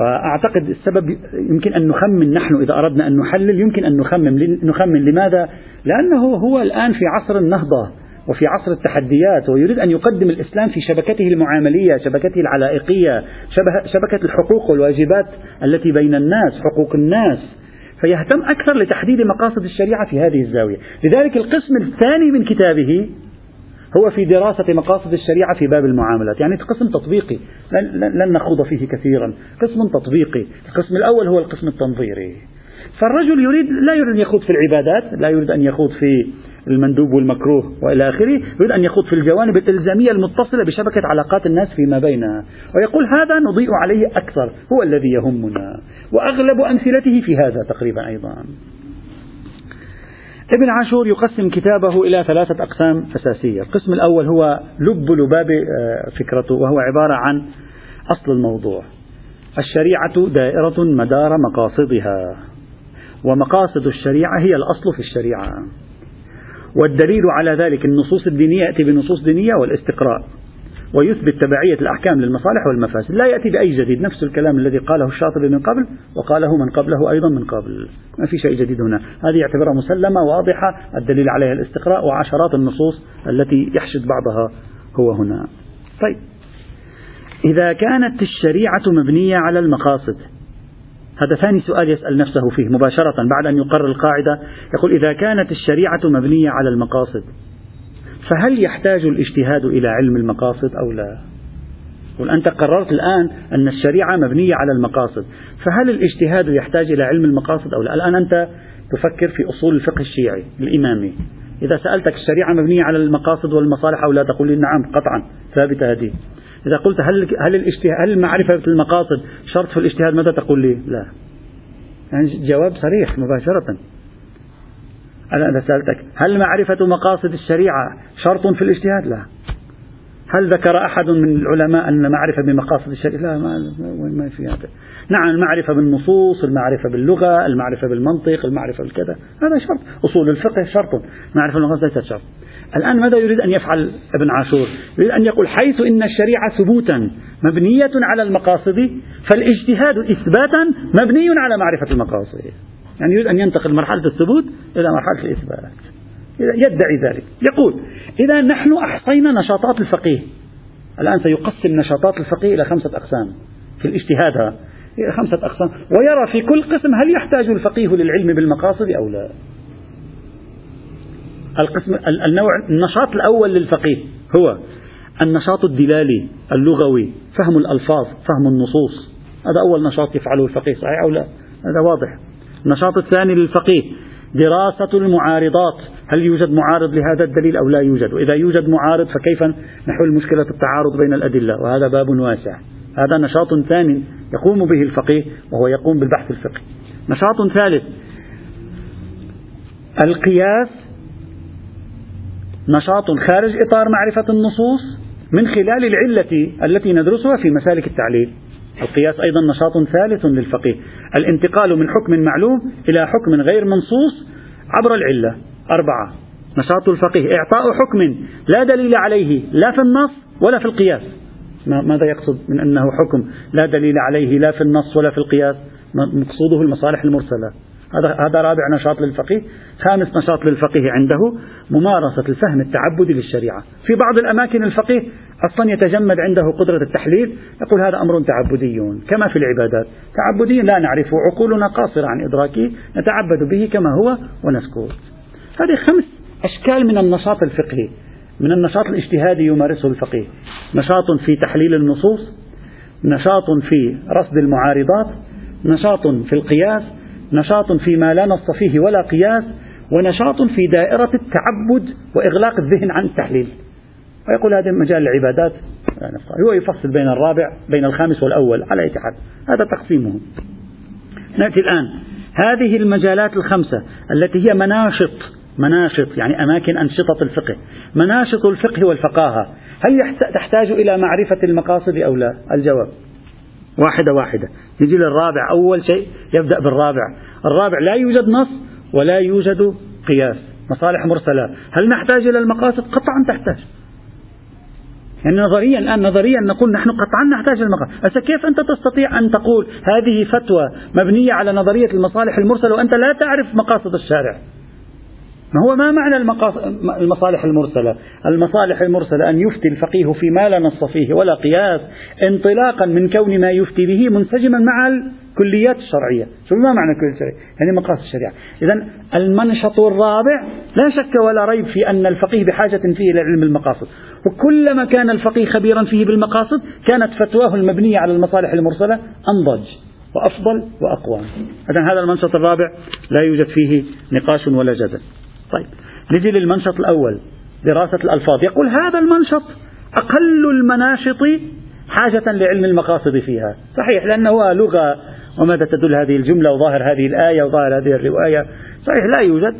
أعتقد السبب يمكن أن نخمن نحن إذا أردنا أن نحلل يمكن أن نخمن نخمن لماذا؟ لأنه هو الآن في عصر النهضة وفي عصر التحديات ويريد أن يقدم الإسلام في شبكته المعاملية شبكته العلائقية شبكة الحقوق والواجبات التي بين الناس حقوق الناس فيهتم أكثر لتحديد مقاصد الشريعة في هذه الزاوية لذلك القسم الثاني من كتابه هو في دراسة مقاصد الشريعة في باب المعاملات. يعني قسم تطبيقي لن نخوض فيه كثيرا. قسم تطبيقي القسم الأول هو القسم التنظيري. فالرجل يريد لا يريد أن يخوض في العبادات لا يريد أن يخوض في المندوب والمكروه وإلى آخره، يريد أن يخوض في الجوانب الإلزامية المتصلة بشبكة علاقات الناس فيما بينها، ويقول هذا نضيء عليه أكثر، هو الذي يهمنا، وأغلب أمثلته في هذا تقريبا أيضا. ابن عاشور يقسم كتابه إلى ثلاثة أقسام أساسية. القسم الأول هو لب لباب آه، فكرته وهو عبارة عن أصل الموضوع. الشريعة دائرة مدار مقاصدها ومقاصد الشريعة هي الأصل في الشريعة. والدليل على ذلك النصوص الدينية يأتي بنصوص دينية والاستقراء. ويثبت تبعية الأحكام للمصالح والمفاسد. لا يأتي بأي جديد. نفس الكلام الذي قاله الشاطبي من قبل وقاله من قبله أيضا من قبل. ما في شيء جديد هنا. هذه اعتبارها مسلمة واضحة. الدليل عليها الاستقراء وعشرات النصوص التي يحشد بعضها هو هنا. طيب. إذا كانت الشريعة مبنية على المقاصد هذا ثاني سؤال يسأل نفسه فيه مباشرة بعد أن يقرر القاعدة. يقول إذا كانت الشريعة مبنية على المقاصد فهل يحتاج الاجتهاد إلى علم المقاصد أو لا أنت قررت الآن أن الشريعة مبنية على المقاصد فهل الاجتهاد يحتاج إلى علم المقاصد أو لا الآن أنت تفكر في أصول الفقه الشيعي الإمامي إذا سألتك الشريعة مبنية على المقاصد والمصالح أو لا تقول لي نعم قطعا ثابتة هذه إذا قلت هل هل الاجتهاد هل معرفة المقاصد شرط في الاجتهاد ماذا تقول لي؟ لا. يعني جواب صريح مباشرة. أنا سألتك هل معرفة مقاصد الشريعة شرط في الاجتهاد؟ لا. هل ذكر أحد من العلماء أن معرفة بمقاصد الشريعة؟ لا ما ما في هذا. نعم المعرفة بالنصوص، المعرفة باللغة، المعرفة بالمنطق، المعرفة بالكذا، هذا شرط. أصول الفقه شرط، معرفة المقاصد ليست شرط. الآن ماذا يريد أن يفعل ابن عاشور يريد أن يقول حيث إن الشريعة ثبوتا مبنية على المقاصد فالاجتهاد إثباتا مبني على معرفة المقاصد يعني يريد أن ينتقل مرحلة الثبوت إلى مرحلة الإثبات. يدعي ذلك. يقول إذا نحن أحصينا نشاطات الفقيه. الآن سيقسم نشاطات الفقيه إلى خمسة أقسام. في الاجتهاد إلى خمسة أقسام. ويرى في كل قسم هل يحتاج الفقيه للعلم بالمقاصد أو لا. القسم النوع النشاط الأول للفقيه هو النشاط الدلالي اللغوي فهم الألفاظ فهم النصوص. هذا أول نشاط يفعله الفقيه صحيح أو لا؟ هذا واضح. النشاط الثاني للفقيه دراسة المعارضات. هل يوجد معارض لهذا الدليل أو لا يوجد؟ وإذا يوجد معارض فكيف نحل مشكلة التعارض بين الأدلة؟ وهذا باب واسع. هذا نشاط ثاني يقوم به الفقيه وهو يقوم بالبحث الفقهي. نشاط ثالث القياس. نشاط خارج إطار معرفة النصوص من خلال العلة التي ندرسها في مسالك التعليل. القياس أيضا نشاط ثالث للفقيه. الانتقال من حكم معلوم إلى حكم غير منصوص عبر العلة. أربعة نشاط الفقيه. إعطاء حكم لا دليل عليه لا في النص ولا في القياس. ماذا يقصد من أنه حكم؟ لا دليل عليه لا في النص ولا في القياس. مقصوده المصالح المرسلة. هذا هذا رابع نشاط للفقيه، خامس نشاط للفقيه عنده ممارسة الفهم التعبدي للشريعة، في بعض الأماكن الفقيه أصلا يتجمد عنده قدرة التحليل، يقول هذا أمر تعبدي. كما في العبادات، تعبدي لا نعرفه، عقولنا قاصرة عن إدراكه، نتعبد به كما هو ونسكت. هذه خمس أشكال من النشاط الفقهي، من النشاط الاجتهادي يمارسه الفقيه، نشاط في تحليل النصوص، نشاط في رصد المعارضات، نشاط في القياس، نشاط فيما لا نص فيه ولا قياس ونشاط في دائرة التعبد وإغلاق الذهن عن التحليل. ويقول هذا مجال العبادات هو يفصل بين الرابع بين الخامس والأول على أي حال. هذا تقسيمه نأتي الآن. هذه المجالات الخمسة التي هي مناشط مناشط يعني أماكن أنشطة الفقه. مناشط الفقه والفقاهة. هل تحتاج إلى معرفة المقاصد أو لا؟ الجواب. واحدة واحدة. نجي للرابع أول شيء يبدأ بالرابع. الرابع لا يوجد نص ولا يوجد قياس. مصالح مرسلة. هل نحتاج إلى المقاصد؟ قطعا تحتاج. يعني نظريا الآن نظريا نقول نحن قطعا نحتاج المقاصد. بس كيف أنت تستطيع أن تقول هذه فتوى مبنية على نظرية المصالح المرسلة وأنت لا تعرف مقاصد الشارع؟ ما هو ما معنى المصالح المرسلة؟ المصالح المرسلة أن يفتي الفقيه فيما لا نص فيه ولا قياس انطلاقا من كون ما يفتي به منسجما مع الكليات الشرعية. شو ما معنى كل شيء؟ يعني مقاصد الشريعة. إذا المنشط الرابع لا شك ولا ريب في أن الفقيه بحاجة فيه إلى علم المقاصد. وكلما كان الفقيه خبيرا فيه بالمقاصد كانت فتواه المبنية على المصالح المرسلة أنضج وأفضل وأقوى. إذا هذا المنشط الرابع لا يوجد فيه نقاش ولا جدل. طيب نجي للمنشط الأول دراسة الألفاظ. يقول هذا المنشط أقل المناشط حاجة لعلم المقاصد فيها. صحيح لأنه لغة وماذا تدل هذه الجملة؟ وظاهر هذه الآية وظاهر هذه الرواية. صحيح لا يوجد.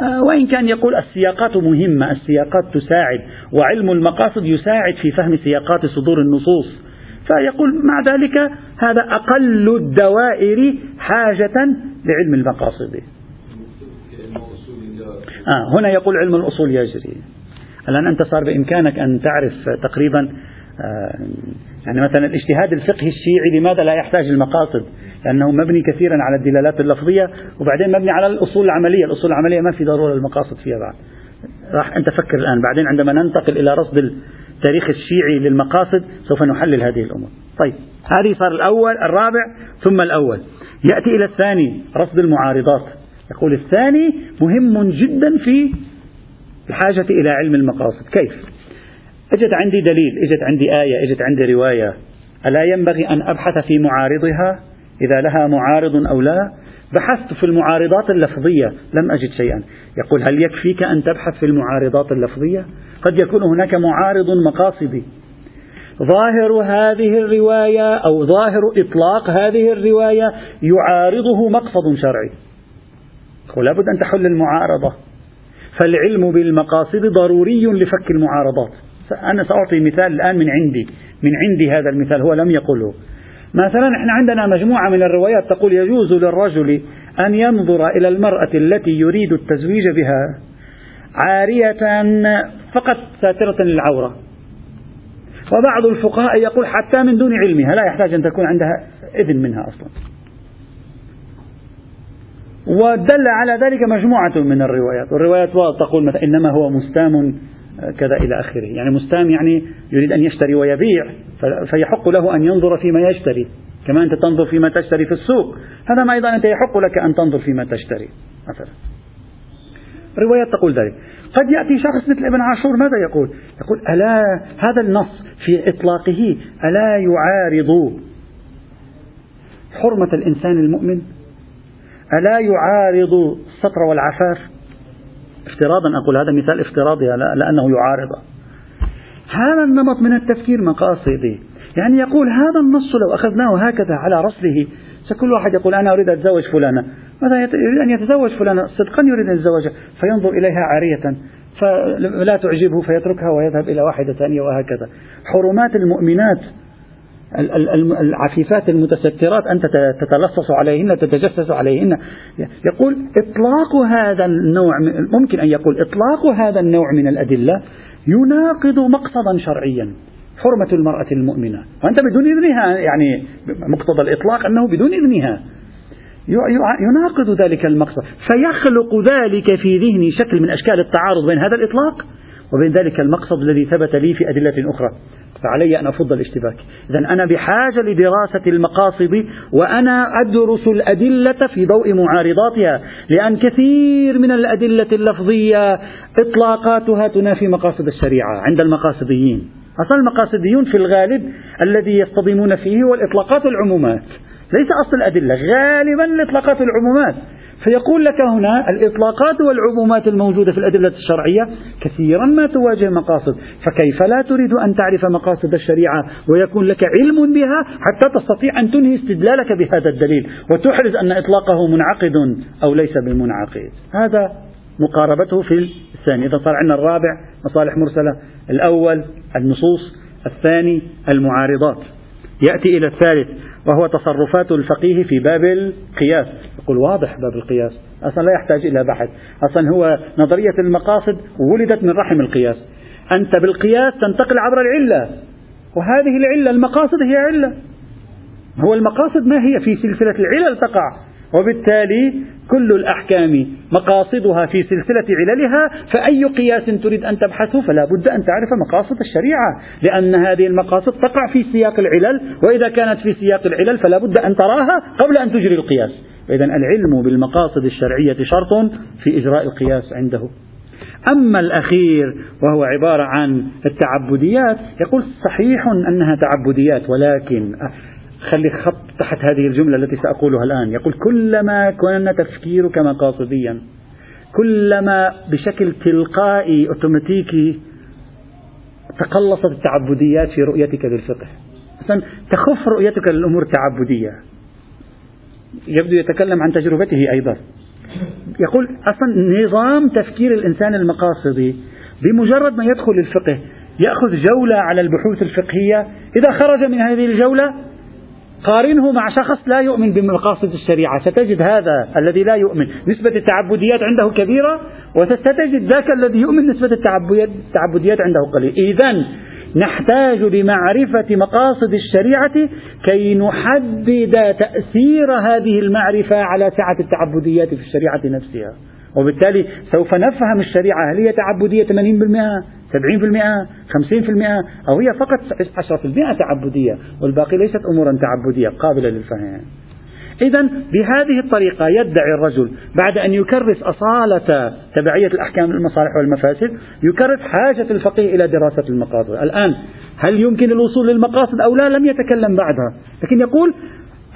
آه، وإن كان يقول السياقات مهمة السياقات تساعد وعلم المقاصد يساعد في فهم سياقات صدور النصوص. فيقول مع ذلك هذا أقل الدوائر حاجة لعلم المقاصد. آه هنا يقول علم الأصول يجري الآن أنت صار بإمكانك أن تعرف تقريبا آه يعني مثلا الاجتهاد الفقهي الشيعي لماذا لا يحتاج المقاصد؟ لأنه مبني كثيرا على الدلالات اللفظية وبعدين مبني على الأصول العملية. الأصول العملية ما في ضرورة المقاصد فيها بعد. راح أنت فكر الآن. بعدين عندما ننتقل إلى رصد التاريخ الشيعي للمقاصد سوف نحلل هذه الأمور. طيب هذه صار الأول الرابع ثم الأول. يأتي إلى الثاني رصد المعارضات. يقول الثاني مهم جدا في الحاجة إلى علم المقاصد. كيف؟ اجت عندي دليل اجت عندي آية اجت عندي رواية. ألا ينبغي أن أبحث في معارضها؟ إذا لها معارض أو لا؟ بحثت في المعارضات اللفظية لم أجد شيئا. يقول هل يكفيك أن تبحث في المعارضات اللفظية؟ قد يكون هناك معارض مقاصدي ظاهر هذه الرواية أو ظاهر إطلاق هذه الرواية يعارضه مقصد شرعي. ولابد أن تحل المعارضة. فالعلم بالمقاصد ضروري لفك المعارضات. أنا سأعطي مثال الآن من عندي. من عندي هذا المثال هو لم يقله. مثلا إحنا عندنا مجموعة من الروايات تقول يجوز للرجل أن ينظر إلى المرأة التي يريد التزويج بها عارية فقط ساترة للعورة. وبعض الفقهاء يقول حتى من دون علمها لا يحتاج أن تكون عندها إذن منها أصلا. ودل على ذلك مجموعة من الروايات. والروايات تقول مثلا إنما هو مستام كذا إلى آخره. يعني مستام يعني يريد أن يشتري ويبيع فيحق له أن ينظر فيما يشتري. كما أنت تنظر فيما تشتري في السوق. هذا ما أيضا أنت يحق لك أن تنظر فيما تشتري مثلا. روايات تقول ذلك. قد يأتي شخص مثل ابن عاشور ماذا يقول؟ يقول ألا هذا النص في إطلاقه ألا يعارض حرمة الإنسان المؤمن ألا يعارض الستر والعفاف؟ افتراضا أقول هذا مثال افتراضي لأنه يعارض. هذا النمط من التفكير مقاصدي. يعني يقول هذا النص لو أخذناه هكذا على رسله سكل واحد يقول أنا أريد أتزوج فلانة. ماذا يريد أن يتزوج فلانة صدقا يريد أن يتزوج فينظر إليها عارية فلا تعجبه فيتركها ويذهب إلى واحدة ثانية وهكذا. حرمات المؤمنات العفيفات المتسترات أنت تتلصص عليهن تتجسس عليهن. يقول إطلاق هذا النوع ممكن أن يقول إطلاق هذا النوع من الأدلة يناقض مقصدا شرعيا حرمة المرأة المؤمنة. وأنت بدون إذنها يعني مقتضى الإطلاق أنه بدون إذنها يناقض ذلك المقصد. فيخلق ذلك في ذهني شكل من أشكال التعارض بين هذا الإطلاق وبين ذلك المقصد الذي ثبت لي في أدلة أخرى. فعلي أن أفض الاشتباك. إذا أنا بحاجة لدراسة المقاصد وأنا أدرس الأدلة في ضوء معارضاتها لأن كثير من الأدلة اللفظية إطلاقاتها تنافي مقاصد الشريعة عند المقاصديين. أصلا المقاصديون في الغالب الذي يصطدمون فيه هو الإطلاقات والعمومات ليس أصل الأدلة غالبا الإطلاقات والعمومات فيقول لك هنا الإطلاقات والعمومات الموجودة في الأدلة الشرعية كثيرا ما تواجه مقاصد. فكيف لا تريد أن تعرف مقاصد الشريعة ويكون لك علم بها حتى تستطيع أن تنهي استدلالك بهذا الدليل وتحرز أن إطلاقه منعقد أو ليس بمنعقد هذا مقاربته في الثاني. إذا صار عندنا الرابع مصالح مرسلة. الأول النصوص. الثاني المعارضات. يأتي إلى الثالث وهو تصرفات الفقيه في باب القياس. يقول واضح باب القياس. أصلا لا يحتاج إلى بحث. أصلا هو نظرية المقاصد ولدت من رحم القياس. أنت بالقياس تنتقل عبر العلة. وهذه العلة المقاصد هي علة. هو المقاصد ما هي؟ في سلسلة العلل تقع. وبالتالي كل الأحكام مقاصدها في سلسلة عللها فأي قياس تريد أن تبحثه فلا بد أن تعرف مقاصد الشريعة. لأن هذه المقاصد تقع في سياق العلل وإذا كانت في سياق العلل فلا بد أن تراها قبل أن تجري القياس. إذا العلم بالمقاصد الشرعية شرط في إجراء القياس عنده. أما الأخير وهو عبارة عن التعبديات يقول صحيح أنها تعبديات ولكن خلي خط تحت هذه الجملة التي سأقولها الآن. يقول كلما كان تفكيرك مقاصديا كلما بشكل تلقائي أوتوماتيكي تقلصت التعبديات في رؤيتك للفقه مثلا تخف رؤيتك للأمور التعبدية. يبدو يتكلم عن تجربته أيضا. يقول أصلا نظام تفكير الإنسان المقاصدي بمجرد ما يدخل الفقه يأخذ جولة على البحوث الفقهية. إذا خرج من هذه الجولة قارنه مع شخص لا يؤمن بمقاصد الشريعة. ستجد هذا الذي لا يؤمن. نسبة التعبديات عنده كبيرة وستجد ذاك الذي يؤمن نسبة التعبديات عنده قليل إذا نحتاج لمعرفة مقاصد الشريعة كي نحدد تأثير هذه المعرفة على سعة التعبديات في الشريعة نفسها. وبالتالي سوف نفهم الشريعة هل هي تعبدية 80% 70% 50% أو هي فقط 10% تعبدية والباقي ليست أمورا تعبدية قابلة للفهم. إذا بهذه الطريقة يدعي الرجل بعد أن يكرس أصالة تبعية الأحكام المصالح والمفاسد يكرس حاجة الفقيه إلى دراسة المقاصد. الآن هل يمكن الوصول للمقاصد أو لا؟ لم يتكلم بعدها. لكن يقول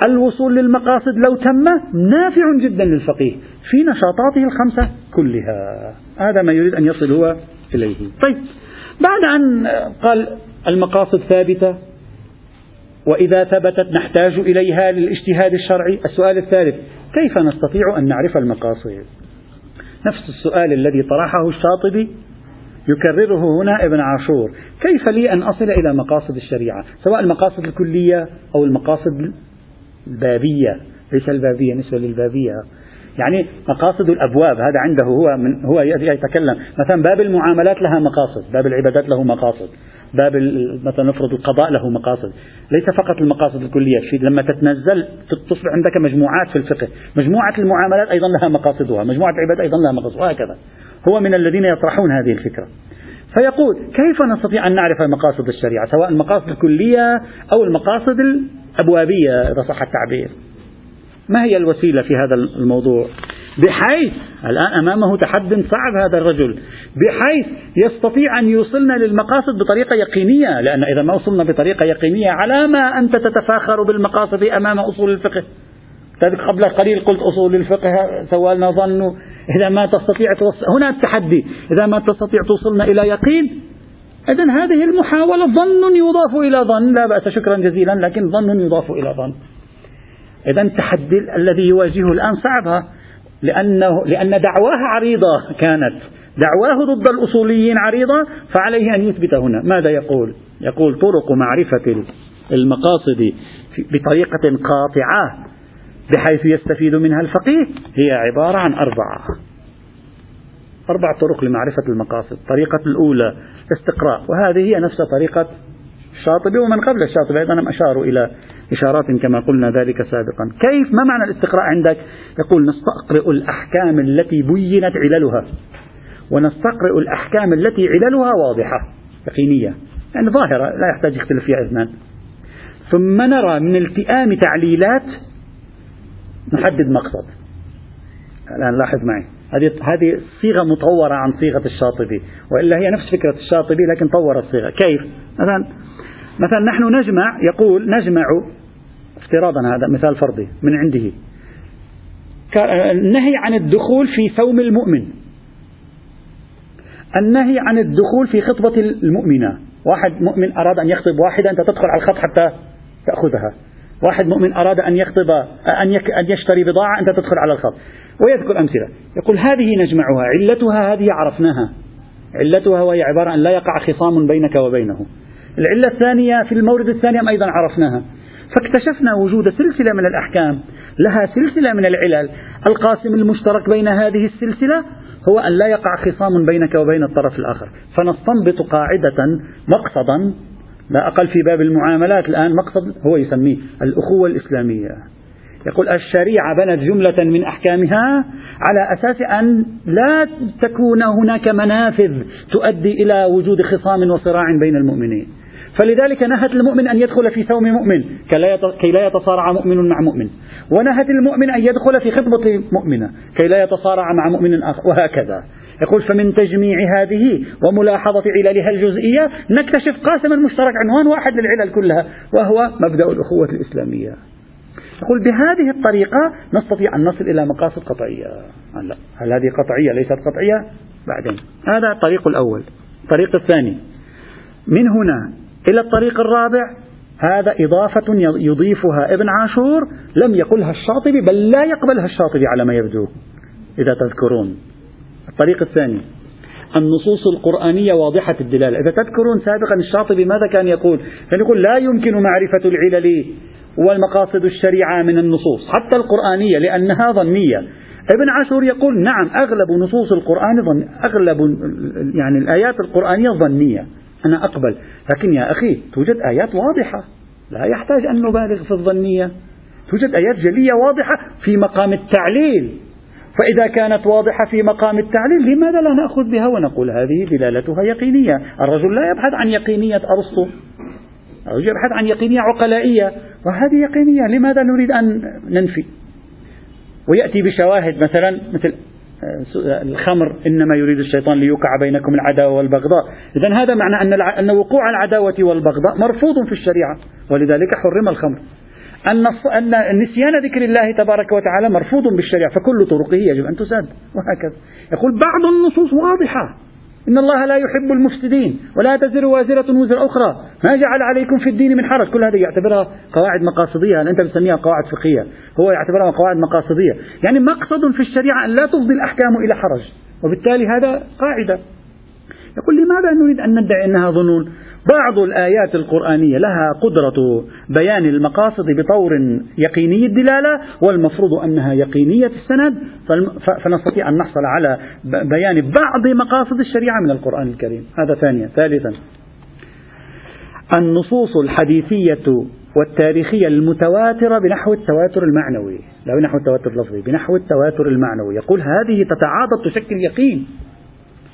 الوصول للمقاصد لو تم نافع جدا للفقيه في نشاطاته الخمسة كلها. هذا ما يريد أن يصل هو إليه. طيب بعد أن قال المقاصد ثابتة وإذا ثبتت نحتاج إليها للاجتهاد الشرعي. السؤال الثالث كيف نستطيع أن نعرف المقاصد؟ نفس السؤال الذي طرحه الشاطبي يكرره هنا ابن عاشور. كيف لي أن أصل إلى مقاصد الشريعة؟ سواء المقاصد الكلية أو المقاصد البابية. ليس البابية نسبة للبابية. يعني مقاصد الأبواب هذا عنده هو من هو يتكلم. مثلا باب المعاملات لها مقاصد، باب العبادات له مقاصد، باب مثلا نفرض القضاء له مقاصد، ليس فقط المقاصد الكلية، في لما تتنزل تصبح عندك مجموعات في الفقه، مجموعة المعاملات أيضا لها مقاصدها، مجموعة العبادات أيضا لها مقاصد وهكذا. هو من الذين يطرحون هذه الفكرة. فيقول كيف نستطيع أن نعرف مقاصد الشريعة، سواء المقاصد الكلية أو المقاصد الأبوابية إذا صح التعبير. ما هي الوسيلة في هذا الموضوع بحيث الآن أمامه تحد صعب هذا الرجل بحيث يستطيع أن يوصلنا للمقاصد بطريقة يقينية لأن إذا ما وصلنا بطريقة يقينية على ما أنت تتفاخر بالمقاصد أمام أصول الفقه. قبل قليل قلت أصول الفقه سوالنا ظن إذا ما تستطيع توصل هنا التحدي إذا ما تستطيع توصلنا إلى يقين إذا هذه المحاولة ظن يضاف إلى ظن لا بأس شكرا جزيلا لكن ظن يضاف إلى ظن. إذا التحدي الذي يواجهه الآن صعب لأنه لأن دعواه عريضة كانت. دعواه ضد الأصوليين عريضة فعليه أن يثبت هنا. ماذا يقول؟ يقول طرق معرفة المقاصد بطريقة قاطعة بحيث يستفيد منها الفقيه هي عبارة عن أربعة. أربع طرق لمعرفة المقاصد. الطريقة الأولى استقراء وهذه هي نفس طريقة الشاطبي ومن قبل الشاطبي أيضا أشاروا إلى إشارات كما قلنا ذلك سابقا. كيف ما معنى الاستقراء عندك؟ يقول نستقرئ الأحكام التي بينت عللها. ونستقرئ الأحكام التي عللها واضحة يقينية. يعني ظاهرة لا يحتاج يختلف فيها إثنان. ثم نرى من التئام تعليلات نحدد مقصد. الآن لاحظ معي. هذه هذه صيغة مطورة عن صيغة الشاطبي وإلا هي نفس فكرة الشاطبي لكن طور الصيغة. كيف؟ مثلا مثلا نحن نجمع يقول نجمع افتراضا هذا مثال فرضي من عنده. النهي عن الدخول في ثوم المؤمن. النهي عن الدخول في خطبة المؤمنة. واحد مؤمن أراد أن يخطب واحدة أنت تدخل على الخط حتى تأخذها. واحد مؤمن أراد أن يخطب أن, يشتري بضاعة أنت تدخل على الخط. ويذكر أمثلة. يقول هذه نجمعها علتها هذه عرفناها. علتها وهي عبارة أن لا يقع خصام بينك وبينه. العلة الثانية في المورد الثاني أيضا عرفناها. فاكتشفنا وجود سلسلة من الأحكام لها سلسلة من العلل. القاسم المشترك بين هذه السلسلة هو أن لا يقع خصام بينك وبين الطرف الآخر. فنستنبط قاعدة مقصدا لا أقل في باب المعاملات الآن مقصد هو يسميه الأخوة الإسلامية. يقول الشريعة بنت جملة من أحكامها على أساس أن لا تكون هناك منافذ تؤدي إلى وجود خصام وصراع بين المؤمنين. فلذلك نهت المؤمن أن يدخل في ثوم مؤمن كي لا يتصارع مؤمن مع مؤمن. ونهت المؤمن أن يدخل في خطبة مؤمنة كي لا يتصارع مع مؤمن آخر وهكذا. يقول فمن تجميع هذه وملاحظة عللها الجزئية نكتشف قاسما مشترك عنوان واحد للعلل كلها وهو مبدأ الأخوة الإسلامية. يقول بهذه الطريقة نستطيع أن نصل إلى مقاصد قطعية. هل, هل هذه قطعية ليست قطعية؟ بعدين. هذا الطريق الأول. الطريق الثاني. من هنا إلى الطريق الرابع. هذا إضافة يضيفها ابن عاشور لم يقلها الشاطبي بل لا يقبلها الشاطبي على ما يبدو إذا تذكرون. الطريق الثاني. النصوص القرآنية واضحة الدلالة. إذا تذكرون سابقا الشاطبي ماذا كان يقول؟ كان يقول لا يمكن معرفة العلل والمقاصد الشريعة من النصوص حتى القرآنية لأنها ظنية. ابن عاشور يقول نعم أغلب نصوص القرآن ظن أغلب يعني الآيات القرآنية ظنية. أنا أقبل. لكن يا أخي توجد آيات واضحة. لا يحتاج أن نبالغ في الظنية. توجد آيات جلية واضحة في مقام التعليل. فإذا كانت واضحة في مقام التعليل لماذا لا نأخذ بها ونقول هذه دلالتها يقينية؟ الرجل لا يبحث عن يقينية أرسطو. الرجل يبحث عن يقينية عقلائية. وهذه يقينية. لماذا نريد أن ننفي؟ ويأتي بشواهد مثلا مثل آه، الخمر. إنما يريد الشيطان ليوقع بينكم العداوة والبغضاء. إذا هذا معنى أن, أن وقوع العداوة والبغضاء مرفوض في الشريعة. ولذلك حرم الخمر. أن أن نسيان ذكر الله تبارك وتعالى مرفوض بالشريعة. فكل طرقه يجب أن تساد وهكذا. يقول بعض النصوص واضحة. إن الله لا يحب المفسدين ولا تزر وازرة وزر أخرى. ما جعل عليكم في الدين من حرج. كل هذه يعتبرها قواعد مقاصدية. أنت بتسميها قواعد فقهية. هو يعتبرها قواعد مقاصدية. يعني مقصد في الشريعة أن لا تفضي الأحكام إلى حرج. وبالتالي هذا قاعدة. يقول لماذا نريد أن ندعي أنها ظنون؟ بعض الآيات القرآنية لها قدرة بيان المقاصد بطور يقيني الدلالة والمفروض أنها يقينية السند فنستطيع أن نحصل على بيان بعض مقاصد الشريعة من القرآن الكريم. هذا ثانيا. ثالثا النصوص الحديثية والتاريخية المتواترة بنحو التواتر المعنوي. لا بنحو التواتر اللفظي بنحو التواتر المعنوي. يقول هذه تتعاضد تشكل يقين.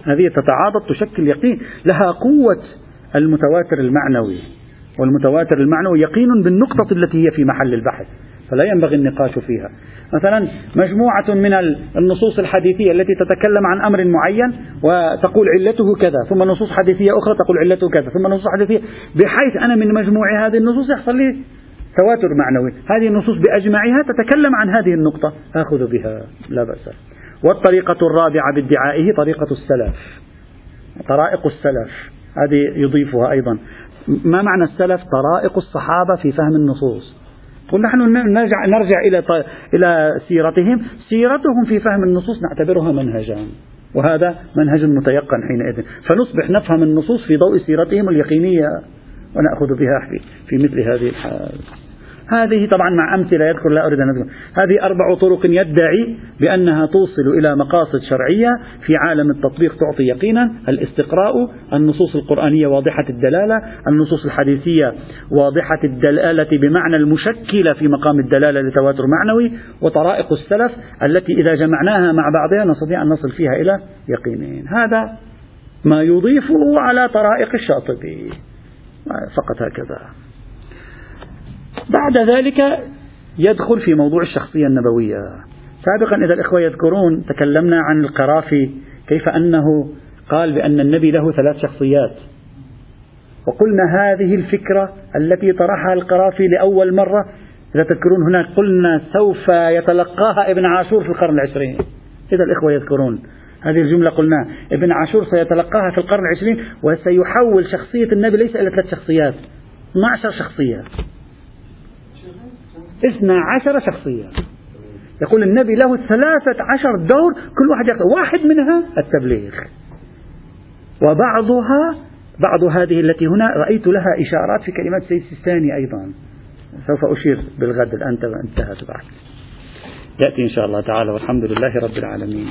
هذه تتعاضد تشكل يقين. لها قوة المتواتر المعنوي. والمتواتر المعنوي يقين بالنقطة التي هي في محل البحث فلا ينبغي النقاش فيها. مثلا مجموعة من النصوص الحديثية التي تتكلم عن أمر معين وتقول علته كذا ثم نصوص حديثية أخرى تقول علته كذا ثم نصوص حديثية. بحيث أنا من مجموع هذه النصوص يحصل لي تواتر معنوي. هذه النصوص بأجمعها تتكلم عن هذه النقطة. آخذ بها لا بأس. والطريقة الرابعة بادعائه طريقة السلف. طرائق السلف. هذه يضيفها أيضا. ما معنى السلف؟ طرائق الصحابة في فهم النصوص. قل نحن نرجع, نرجع إلى إلى سيرتهم. سيرتهم في فهم النصوص نعتبرها منهجا وهذا منهج متيقن حينئذ. فنصبح نفهم النصوص في ضوء سيرتهم اليقينية ونأخذ بها في مثل هذه الحال. هذه طبعا مع أمثلة يذكر لا أريد أن أذكر. هذه أربع طرق يدعي بأنها توصل إلى مقاصد شرعية في عالم التطبيق تعطي يقينا. الاستقراء النصوص القرآنية واضحة الدلالة النصوص الحديثية واضحة الدلالة بمعنى المشكلة في مقام الدلالة لتواتر معنوي وطرائق السلف التي إذا جمعناها مع بعضها نستطيع أن نصل فيها إلى يقينين. هذا ما يضيفه على طرائق الشاطبي. فقط هكذا. بعد ذلك يدخل في موضوع الشخصية النبوية. سابقا إذا الإخوة يذكرون تكلمنا عن القرافي كيف أنه قال بأن النبي له ثلاث شخصيات. وقلنا هذه الفكرة التي طرحها القرافي لأول مرة إذا تذكرون هناك قلنا سوف يتلقاها ابن عاشور في القرن العشرين. إذا الإخوة يذكرون هذه الجملة قلنا ابن عاشور سيتلقاها في القرن العشرين وسيحول شخصية النبي ليس إلى ثلاث شخصيات 12 شخصية. اثنا عشر شخصية يقول النبي له ثلاثة عشر دور كل واحد يقول واحد منها التبليغ. وبعضها بعض هذه التي هنا رأيت لها إشارات في كلمات سيد السيستاني أيضا. سوف أشير بالغد الآن انتهت بعد يأتي إن شاء الله تعالى والحمد لله رب العالمين.